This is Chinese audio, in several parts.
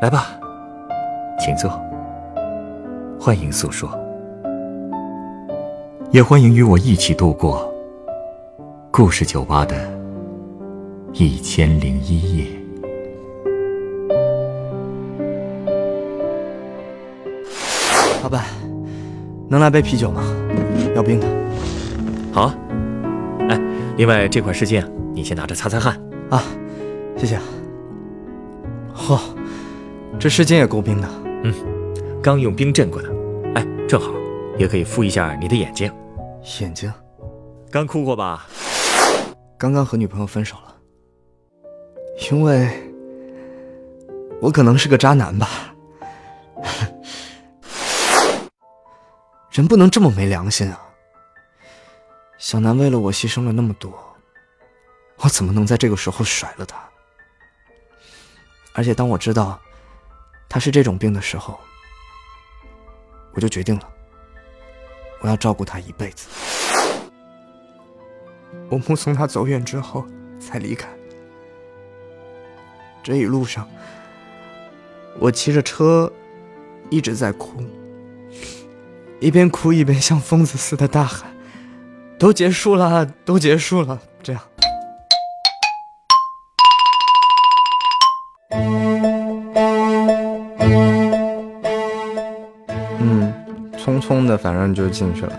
来吧，请坐。欢迎诉说，也欢迎与我一起度过故事酒吧的一千零一夜。老板，能来杯啤酒吗？要冰的。好啊。哎，另外这块湿巾啊，你先拿着擦擦汗啊。谢谢。嚯，这湿巾也够冰的。嗯，刚用冰镇过的。哎，正好，也可以敷一下你的眼睛。眼睛？刚哭过吧？刚刚和女朋友分手了。因为，我可能是个渣男吧。人不能这么没良心啊！小南为了我牺牲了那么多，我怎么能在这个时候甩了他？而且当我知道他是这种病的时候，我就决定了，我要照顾他一辈子。我目送他走远之后才离开。这一路上，我骑着车一直在哭，一边哭一边像疯子似的大喊：“都结束了，都结束了！”这样。嗯，匆匆的，反正就进去了，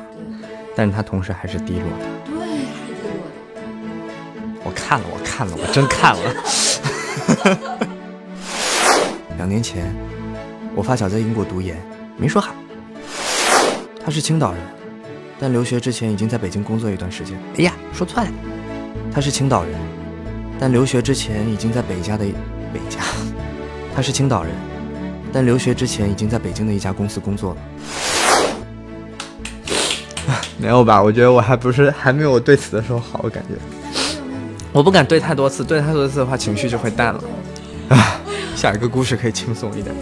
但是他同时还是低落的。对，还是低落的。我看了，我看了，我真看了。两年前，我发小在英国读研，没说好。他是青岛人，但留学之前已经在北京工作一段时间。哎呀，说错了，他是青岛人，但留学之前已经在北家的北家。他是青岛人，但留学之前已经在北京的一家公司工作了。没有吧？我觉得我还不是还没有我对此的时候好，我感觉。我不敢对太多次，对太多次的话情绪就会淡了。啊，下一个故事可以轻松一点。